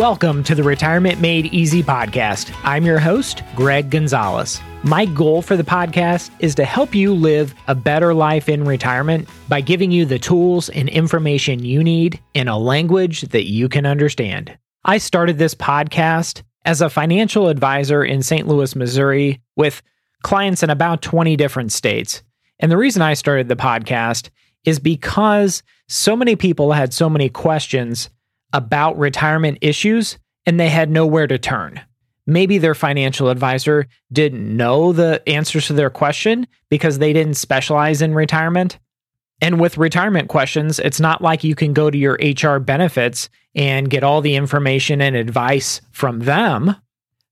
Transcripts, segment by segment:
Welcome to the Retirement Made Easy podcast. I'm your host, Greg Gonzalez. My goal for the podcast is to help you live a better life in retirement by giving you the tools and information you need in a language that you can understand. I started this podcast as a financial advisor in St. Louis, Missouri, with clients in about 20 different states. And the reason I started the podcast is because so many people had so many questions about retirement issues and they had nowhere to turn. Maybe their financial advisor didn't know the answers to their question because they didn't specialize in retirement. And with retirement questions, it's not like you can go to your HR benefits and get all the information and advice from them.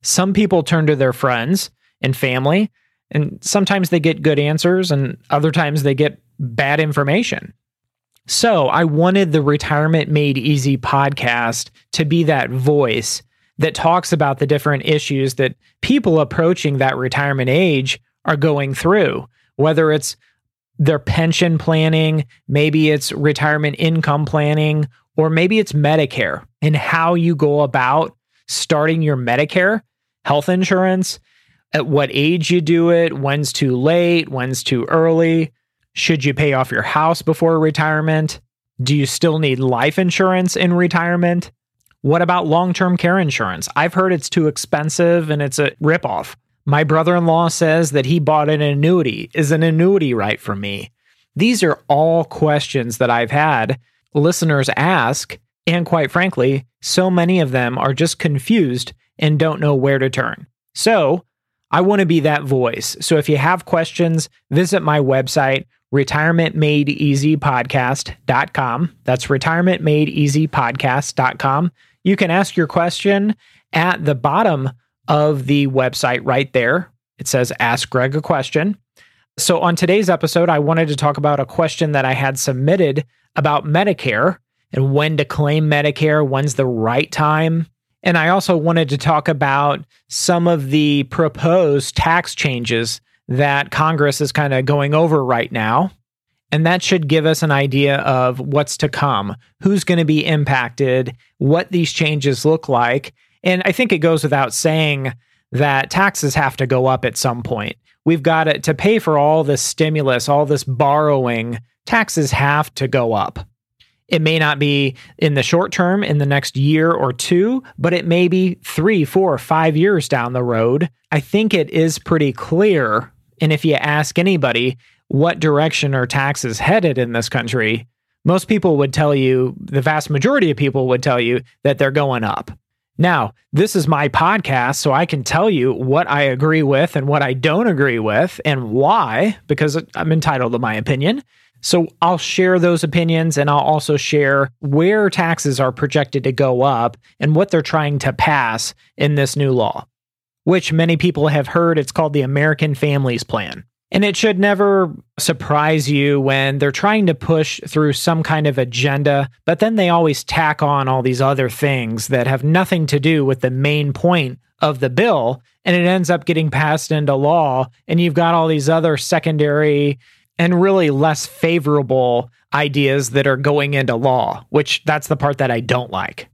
Some people turn to their friends and family, and sometimes they get good answers, and other times they get bad information. So I wanted the Retirement Made Easy podcast to be that voice that talks about the different issues that people approaching that retirement age are going through, whether it's their pension planning, maybe it's retirement income planning, or maybe it's Medicare and how you go about starting your Medicare health insurance, at what age you do it, when's too late, when's too early, should you pay off your house before retirement? Do you still need life insurance in retirement? What about long term care insurance? I've heard it's too expensive and it's a ripoff. My brother in law says that he bought an annuity. Is an annuity right for me? These are all questions that I've had listeners ask. And quite frankly, so many of them are just confused and don't know where to turn. So I want to be that voice. So if you have questions, visit my website, retirementmadeeasypodcast.com. That's retirementmadeeasypodcast.com. You can ask your question at the bottom of the website right there. It says Ask Greg a Question. So, on today's episode, I wanted to talk about a question that I had submitted about Medicare and when to claim Medicare, when's the right time. And I also wanted to talk about some of the proposed tax changes that Congress is kind of going over right now. And that should give us an idea of what's to come, who's going to be impacted, what these changes look like. And I think it goes without saying that taxes have to go up at some point. We've got to, to pay for all this stimulus, all this borrowing, taxes have to go up. It may not be in the short term, in the next year or two, but it may be three, four, five years down the road. I think it is pretty clear and if you ask anybody what direction are taxes headed in this country, most people would tell you, the vast majority of people would tell you that they're going up. Now, this is my podcast, so I can tell you what I agree with and what I don't agree with and why, because I'm entitled to my opinion. So I'll share those opinions and I'll also share where taxes are projected to go up and what they're trying to pass in this new law which many people have heard. It's called the American Families Plan. And it should never surprise you when they're trying to push through some kind of agenda, but then they always tack on all these other things that have nothing to do with the main point of the bill. And it ends up getting passed into law. And you've got all these other secondary and really less favorable ideas that are going into law, which that's the part that I don't like.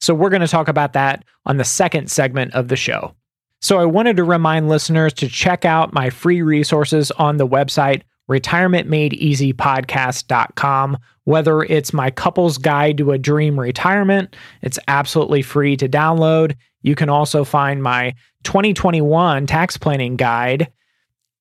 So we're going to talk about that on the second segment of the show. So I wanted to remind listeners to check out my free resources on the website retirementmadeeasypodcast.com. Whether it's my couple's guide to a dream retirement, it's absolutely free to download. You can also find my 2021 tax planning guide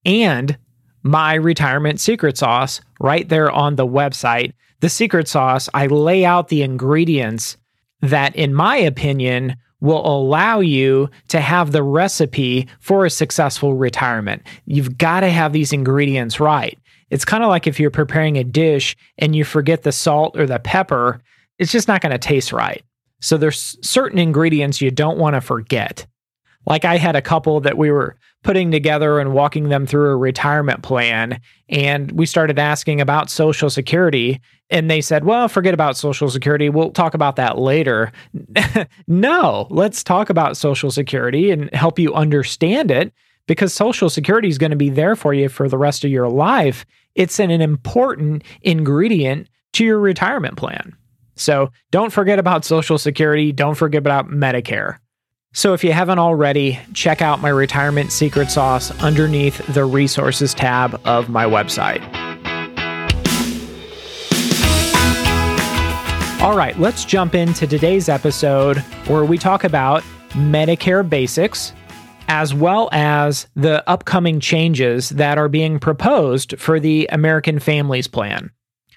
and my retirement secret sauce right there on the website. The secret sauce, I lay out the ingredients that, in my opinion, will allow you to have the recipe for a successful retirement. You've got to have these ingredients right. It's kind of like if you're preparing a dish and you forget the salt or the pepper, it's just not going to taste right. So there's certain ingredients you don't want to forget. Like I had a couple that we were putting together and walking them through a retirement plan. And we started asking about Social Security. And they said, well, forget about Social Security. We'll talk about that later. no, let's talk about Social Security and help you understand it because Social Security is going to be there for you for the rest of your life. It's an, an important ingredient to your retirement plan. So don't forget about Social Security. Don't forget about Medicare. So if you haven't already, check out my retirement secret sauce underneath the resources tab of my website. All right, let's jump into today's episode where we talk about Medicare basics as well as the upcoming changes that are being proposed for the American Families Plan.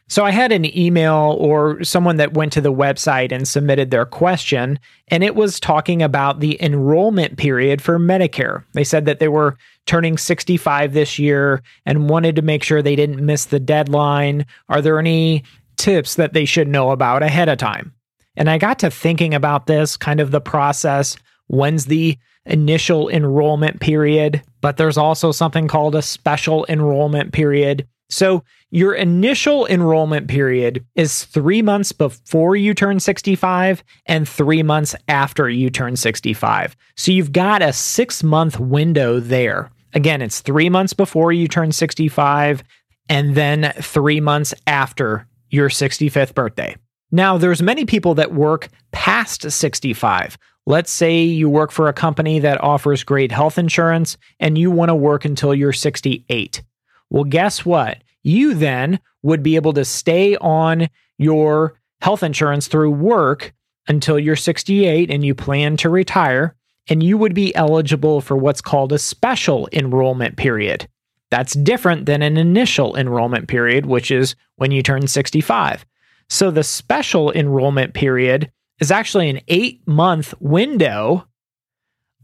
So I had an email or someone that went to the website and submitted their question, and it was talking about the enrollment period for Medicare. They said that they were turning 65 this year and wanted to make sure they didn't miss the deadline. Are there any tips that they should know about ahead of time? And I got to thinking about this kind of the process. When's the initial enrollment period? But there's also something called a special enrollment period. So, your initial enrollment period is three months before you turn 65 and three months after you turn 65. So, you've got a six month window there. Again, it's three months before you turn 65 and then three months after your 65th birthday. Now, there's many people that work past 65. Let's say you work for a company that offers great health insurance and you want to work until you're 68. Well, guess what? You then would be able to stay on your health insurance through work until you're 68 and you plan to retire, and you would be eligible for what's called a special enrollment period. That's different than an initial enrollment period, which is when you turn 65. So the special enrollment period is actually an eight month window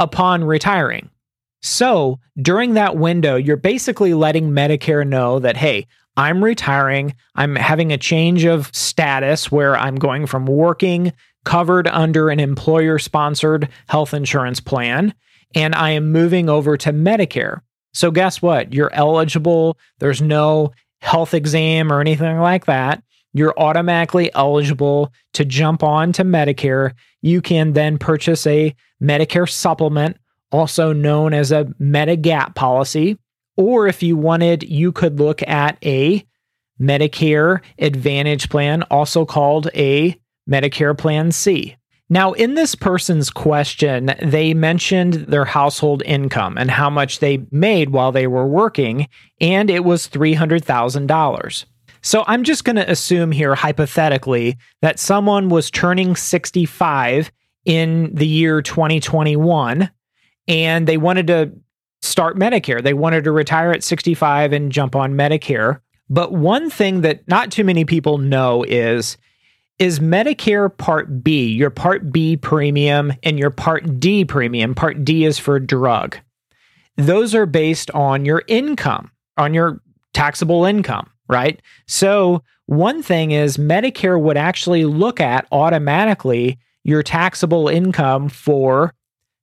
upon retiring. So during that window, you're basically letting Medicare know that, hey, I'm retiring. I'm having a change of status where I'm going from working covered under an employer sponsored health insurance plan, and I am moving over to Medicare. So, guess what? You're eligible. There's no health exam or anything like that you're automatically eligible to jump on to Medicare. You can then purchase a Medicare supplement, also known as a Medigap policy. Or if you wanted, you could look at a Medicare Advantage plan, also called a Medicare Plan C. Now, in this person's question, they mentioned their household income and how much they made while they were working, and it was $300,000. So I'm just going to assume here, hypothetically, that someone was turning 65 in the year 2021 and they wanted to start Medicare. They wanted to retire at 65 and jump on Medicare. But one thing that not too many people know is is Medicare Part B, your Part B premium and your Part D premium. Part D is for drug. Those are based on your income, on your taxable income right? So, one thing is Medicare would actually look at automatically your taxable income for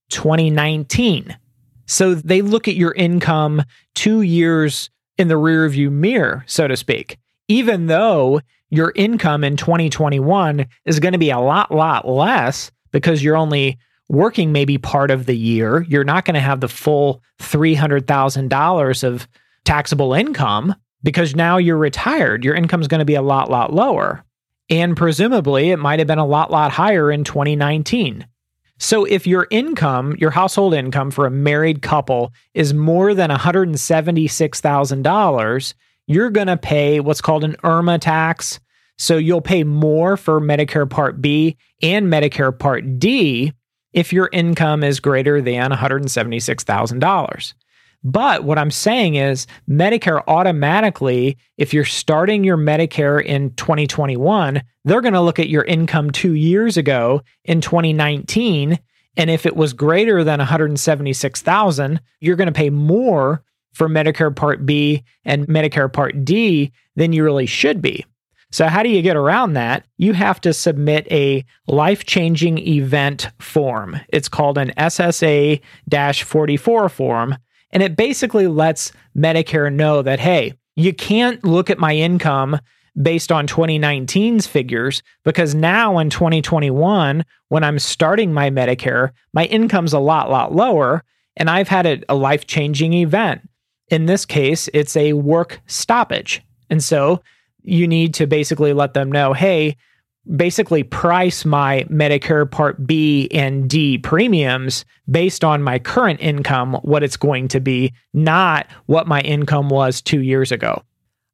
2019. So, they look at your income two years in the rearview mirror, so to speak, even though your income in 2021 is going to be a lot, lot less because you're only working maybe part of the year. You're not going to have the full $300,000 of taxable income because now you're retired. Your income is going to be a lot, lot lower. And presumably, it might have been a lot, lot higher in 2019. So, if your income, your household income for a married couple is more than $176,000, you're going to pay what's called an IRMAA tax. So, you'll pay more for Medicare Part B and Medicare Part D if your income is greater than $176,000. But what I'm saying is, Medicare automatically, if you're starting your Medicare in 2021, they're going to look at your income two years ago in 2019. And if it was greater than 176,000, you're going to pay more for Medicare Part B and Medicare Part D than you really should be. So, how do you get around that? You have to submit a life changing event form. It's called an SSA 44 form and it basically lets Medicare know that, hey, you can't look at my income based on 2019's figures because now in 2021, when I'm starting my Medicare, my income's a lot, lot lower. And I've had a, a life changing event. In this case, it's a work stoppage. And so you need to basically let them know, hey, basically price my Medicare Part B and D premiums based on my current income, what it's going to be, not what my income was two years ago.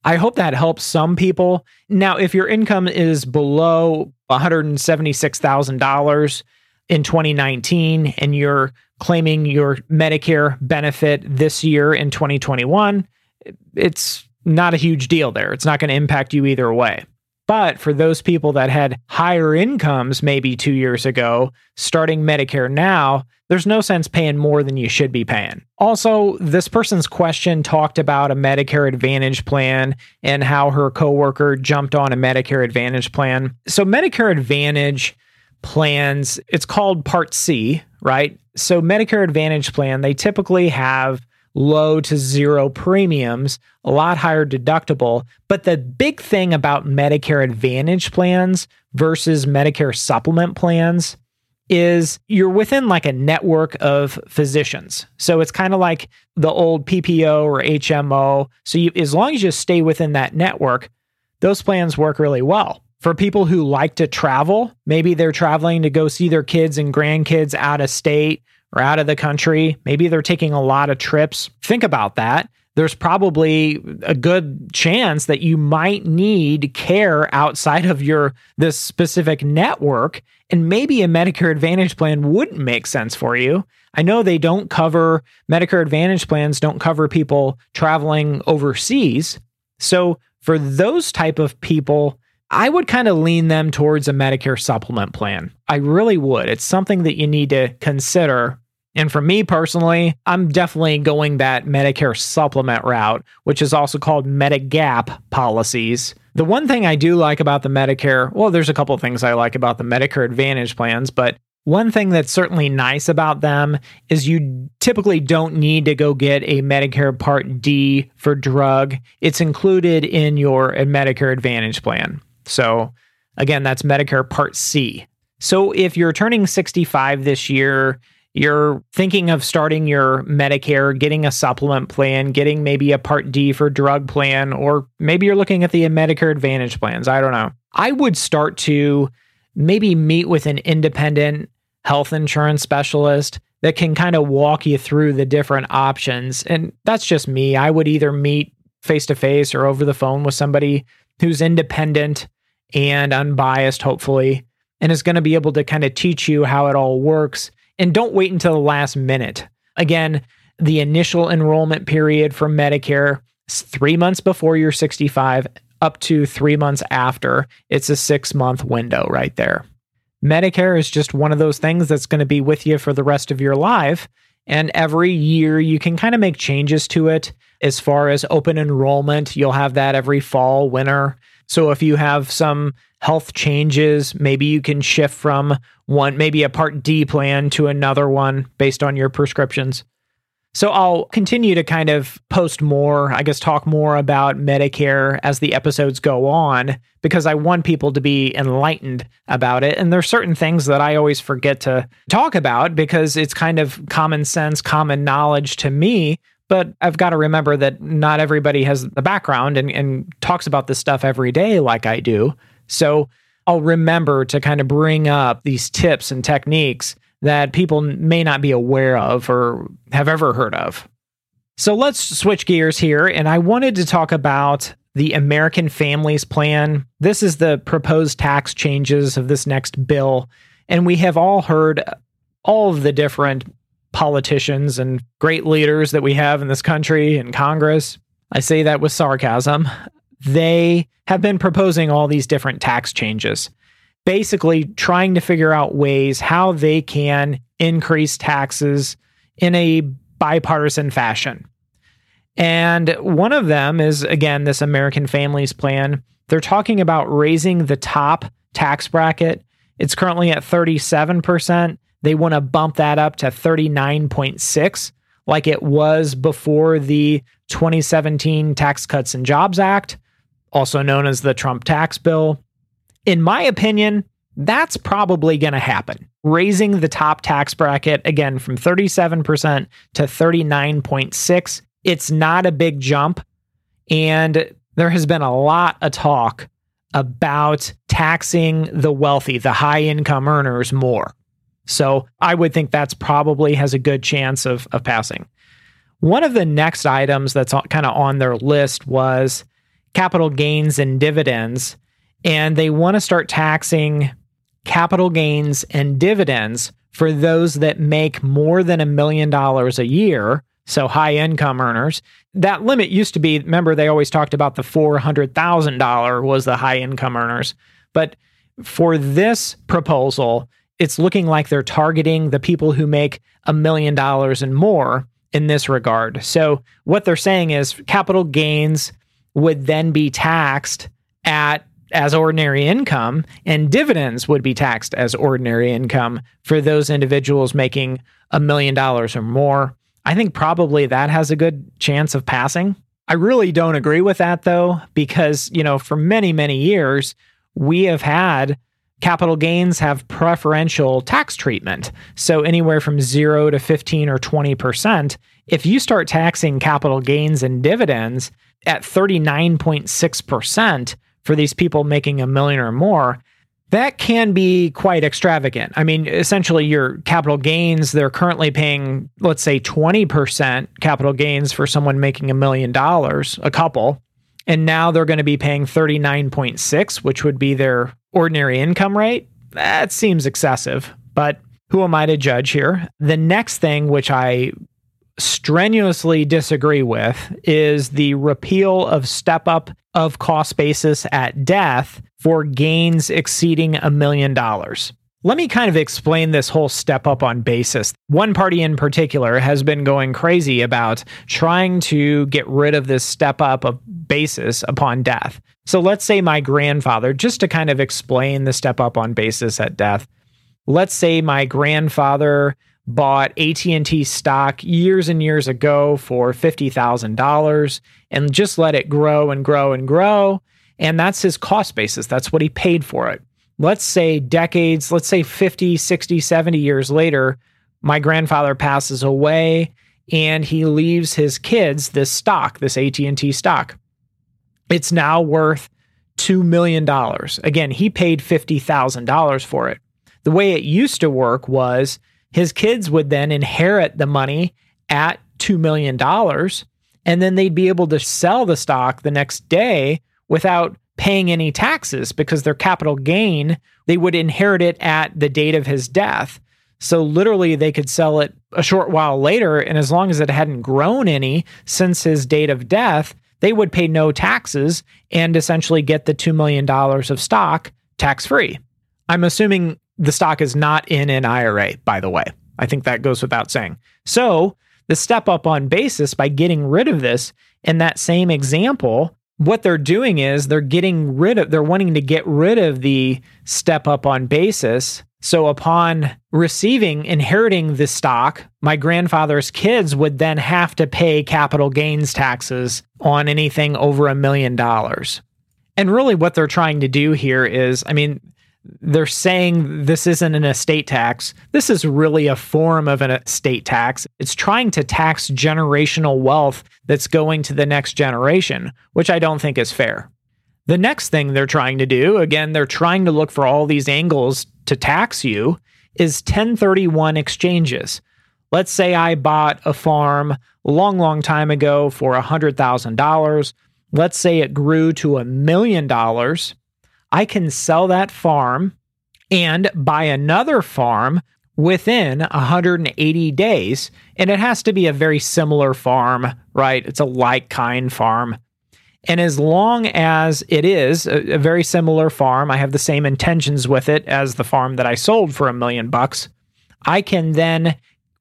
I hope that helps some people. Now, if your income is below $176,000 in 2019 and you're claiming your Medicare benefit this year in 2021, it's not a huge deal there. It's not going to impact you either way. But for those people that had higher incomes maybe two years ago, starting Medicare now, there's no sense paying more than you should be paying. Also, this person's question talked about a Medicare Advantage plan and how her coworker jumped on a Medicare Advantage plan. So, Medicare Advantage plans, it's called Part C, right? So, Medicare Advantage plan, they typically have low to zero premiums, a lot higher deductible. But the big thing about Medicare Advantage plans versus Medicare supplement plans is you're within like a network of physicians. So it's kind of like the old PPO or HMO. So you, as long as you stay within that network, those plans work really well. For people who like to travel, maybe they're traveling to go see their kids and grandkids out of state or out of the country. Maybe they're taking a lot of trips. Think about that. There's probably a good chance that you might need care outside of your this specific network and maybe a Medicare Advantage plan wouldn't make sense for you. I know they don't cover Medicare Advantage plans don't cover people traveling overseas. So for those type of people, I would kind of lean them towards a Medicare supplement plan. I really would. It's something that you need to consider and for me personally, I'm definitely going that Medicare supplement route, which is also called Medigap policies. The one thing I do like about the Medicare, well, there's a couple things I like about the Medicare Advantage plans, but one thing that's certainly nice about them is you typically don't need to go get a Medicare Part D for drug. It's included in your Medicare Advantage plan. So, again, that's Medicare Part C. So, if you're turning 65 this year, you're thinking of starting your Medicare, getting a supplement plan, getting maybe a Part D for drug plan, or maybe you're looking at the Medicare Advantage plans. I don't know. I would start to maybe meet with an independent health insurance specialist that can kind of walk you through the different options. And that's just me. I would either meet face to face or over the phone with somebody who's independent and unbiased, hopefully, and is going to be able to kind of teach you how it all works and don't wait until the last minute. Again, the initial enrollment period for Medicare is three months before you're 65, up to three months after. It's a six month window right there. Medicare is just one of those things that's going to be with you for the rest of your life. And every year you can kind of make changes to it. As far as open enrollment, you'll have that every fall, winter. So if you have some health changes, maybe you can shift from one, maybe a Part D plan to another one based on your prescriptions. So I'll continue to kind of post more, I guess, talk more about Medicare as the episodes go on because I want people to be enlightened about it. And there's certain things that I always forget to talk about because it's kind of common sense, common knowledge to me. But I've got to remember that not everybody has the background and, and talks about this stuff every day like I do. So I'll remember to kind of bring up these tips and techniques that people may not be aware of or have ever heard of. So let's switch gears here. And I wanted to talk about the American Families Plan. This is the proposed tax changes of this next bill. And we have all heard all of the different politicians and great leaders that we have in this country and Congress. I say that with sarcasm they have been proposing all these different tax changes, basically trying to figure out ways how they can increase taxes in a bipartisan fashion. And one of them is, again, this American Families Plan. They're talking about raising the top tax bracket. It's currently at 37%. They want to bump that up to 39.6 like it was before the 2017 Tax Cuts and Jobs Act also known as the Trump tax bill. In my opinion, that's probably going to happen. Raising the top tax bracket again from 37% to 39.6. It's not a big jump and there has been a lot of talk about taxing the wealthy, the high income earners more. So I would think that's probably has a good chance of, of passing. One of the next items that's kind of on their list was capital gains and dividends. And they want to start taxing capital gains and dividends for those that make more than a million dollars a year. So high income earners. That limit used to be, remember, they always talked about the $400,000 was the high income earners. But for this proposal, it's looking like they're targeting the people who make a million dollars and more in this regard. So what they're saying is capital gains would then be taxed at as ordinary income and dividends would be taxed as ordinary income for those individuals making a million dollars or more. I think probably that has a good chance of passing. I really don't agree with that though because, you know, for many many years we have had capital gains have preferential tax treatment. So anywhere from 0 to 15 or 20%, if you start taxing capital gains and dividends at 39.6% for these people making a million or more, that can be quite extravagant. I mean, essentially, your capital gains, they're currently paying, let's say, 20% capital gains for someone making a million dollars, a couple. And now they're going to be paying 39.6, which would be their ordinary income rate. That seems excessive, but who am I to judge here? The next thing, which I strenuously disagree with is the repeal of step up of cost basis at death for gains exceeding a million dollars. Let me kind of explain this whole step up on basis. One party in particular has been going crazy about trying to get rid of this step up of basis upon death. So let's say my grandfather, just to kind of explain the step up on basis at death, let's say my grandfather bought AT&T stock years and years ago for $50,000 and just let it grow and grow and grow. And that's his cost basis. That's what he paid for it. Let's say decades let's say 50 60 70 years later my grandfather passes away and he leaves his kids this stock this AT&T stock. It's now worth $2 million again he paid $50,000 for it. The way it used to work was his kids would then inherit the money at $2 million. And then they'd be able to sell the stock the next day without paying any taxes because their capital gain, they would inherit it at the date of his death. So literally, they could sell it a short while later. And as long as it hadn't grown any since his date of death, they would pay no taxes and essentially get the $2 million of stock tax free. I'm assuming the stock is not in an IRA, by the way. I think that goes without saying. So, the step up on basis by getting rid of this in that same example, what they're doing is they're getting rid of, they're wanting to get rid of the step up on basis. So, upon receiving, inheriting the stock, my grandfather's kids would then have to pay capital gains taxes on anything over a million dollars. And really, what they're trying to do here is I mean, they're saying this isn't an estate tax. This is really a form of an estate tax. It's trying to tax generational wealth that's going to the next generation, which I don't think is fair. The next thing they're trying to do, again, they're trying to look for all these angles to tax you, is 1031 exchanges. Let's say I bought a farm a long, long time ago for $100,000. Let's say it grew to a million dollars. I can sell that farm and buy another farm within 180 days. And it has to be a very similar farm, right? It's a like kind farm. And as long as it is a, a, very similar farm, I have the same intentions with it as the farm that I sold for a million bucks. I can then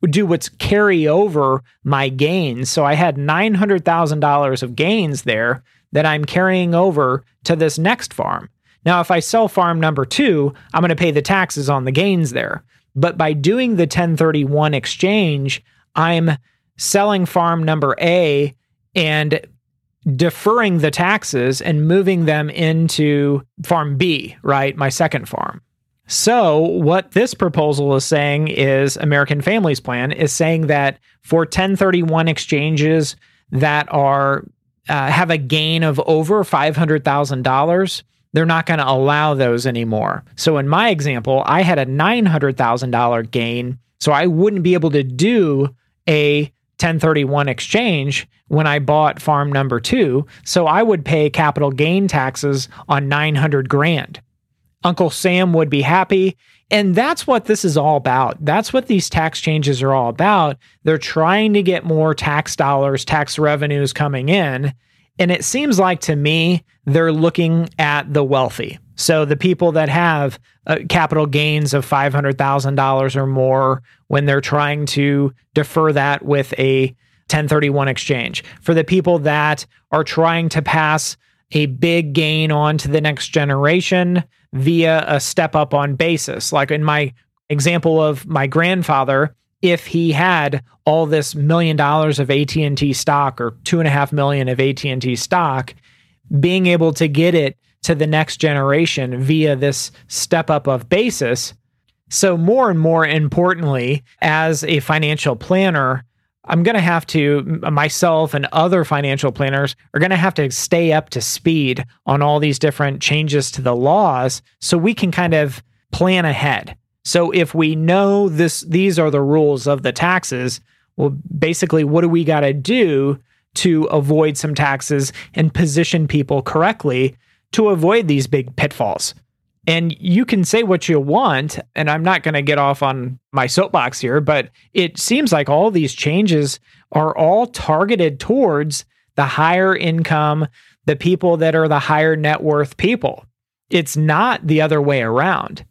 do what's carry over my gains. So I had $900,000 of gains there that I'm carrying over to this next farm. Now, if I sell farm number two, I'm going to pay the taxes on the gains there. But by doing the 1031 exchange, I'm selling farm number A and deferring the taxes and moving them into farm B, right? My second farm. So, what this proposal is saying is American Families Plan is saying that for 1031 exchanges that are uh, have a gain of over $500,000, they're not going to allow those anymore. So in my example, I had a $900,000 gain. So I wouldn't be able to do a 1031 exchange when I bought farm number two. So I would pay capital gain taxes on 900 grand. Uncle Sam would be happy. And that's what this is all about. That's what these tax changes are all about. They're trying to get more tax dollars, tax revenues coming in. And it seems like to me, they're looking at the wealthy. So the people that have uh, capital gains of $500,000 or more when they're trying to defer that with a 1031 exchange. For the people that are trying to pass a big gain on to the next generation via a step up on basis. Like in my example of my grandfather, if he had all this million dollars of AT&T stock or two and a half million of AT&T stock, being able to get it to the next generation via this step up of basis. So more and more importantly, as a financial planner, I'm going to have to, myself and other financial planners are going to have to stay up to speed on all these different changes to the laws so we can kind of plan ahead. So if we know this, these are the rules of the taxes, well, basically, what do we got to do to avoid some taxes and position people correctly to avoid these big pitfalls? And you can say what you want, and I'm not going to get off on my soapbox here, but it seems like all these changes are all targeted towards the higher income, the people that are the higher net worth people. It's not the other way around.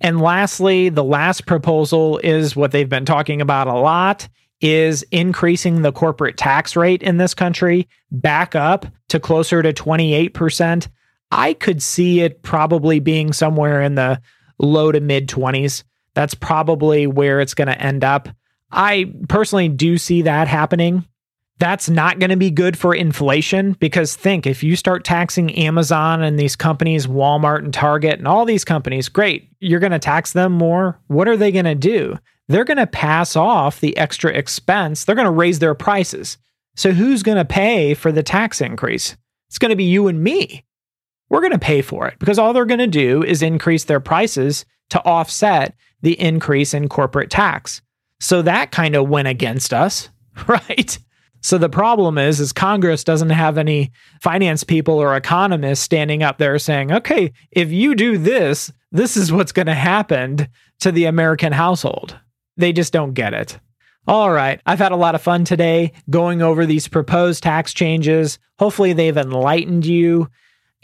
And lastly, the last proposal is what they've been talking about a lot is increasing the corporate tax rate in this country back up to closer to 28%. I could see it probably being somewhere in the low to mid 20s. That's probably where it's going to end up. I personally do see that happening. That's not going to be good for inflation because think if you start taxing Amazon and these companies, Walmart and Target and all these companies, great, you're going to tax them more. What are they going to do? They're going to pass off the extra expense. They're going to raise their prices. So who's going to pay for the tax increase? It's going to be you and me we're going to pay for it because all they're going to do is increase their prices to offset the increase in corporate tax. So that kind of went against us, right? So the problem is is Congress doesn't have any finance people or economists standing up there saying, "Okay, if you do this, this is what's going to happen to the American household." They just don't get it. All right, I've had a lot of fun today going over these proposed tax changes. Hopefully they've enlightened you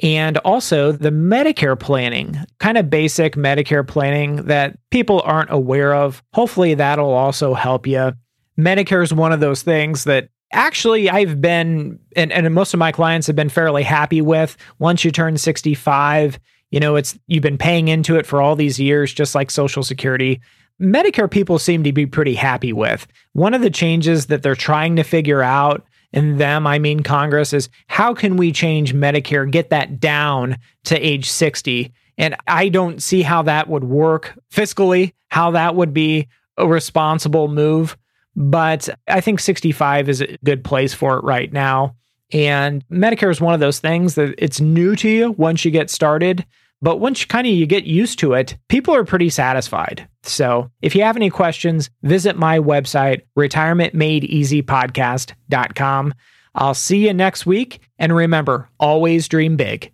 and also the Medicare planning, kind of basic Medicare planning that people aren't aware of. Hopefully, that'll also help you. Medicare is one of those things that actually I've been, and, and most of my clients have been fairly happy with. Once you turn 65, you know, it's you've been paying into it for all these years, just like Social Security. Medicare people seem to be pretty happy with. One of the changes that they're trying to figure out and them, I mean Congress, is how can we change Medicare, get that down to age 60? And I don't see how that would work fiscally, how that would be a responsible move. But I think 65 is a good place for it right now. And Medicare is one of those things that it's new to you once you get started. But once you kind of you get used to it, people are pretty satisfied. So if you have any questions, visit my website, retirementmadeeasypodcast.com. I'll see you next week. And remember, always dream big.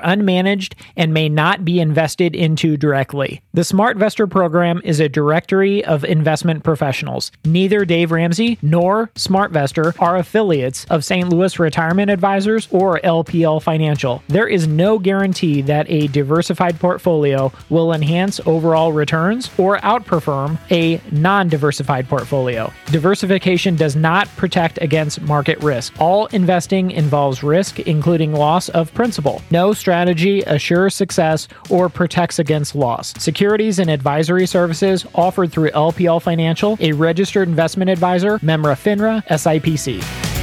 unmanaged and may not be invested into directly. The SmartVestor program is a directory of investment professionals. Neither Dave Ramsey nor SmartVestor are affiliates of St. Louis Retirement Advisors or LPL Financial. There is no guarantee that a diversified portfolio will enhance overall returns or outperform a non diversified portfolio. Diversification does not protect against market risk. All investing involves risk, including loss of principal. No strategy, assures success, or protects against loss. Securities and advisory services offered through LPL Financial, a registered investment advisor, member FINRA, SIPC.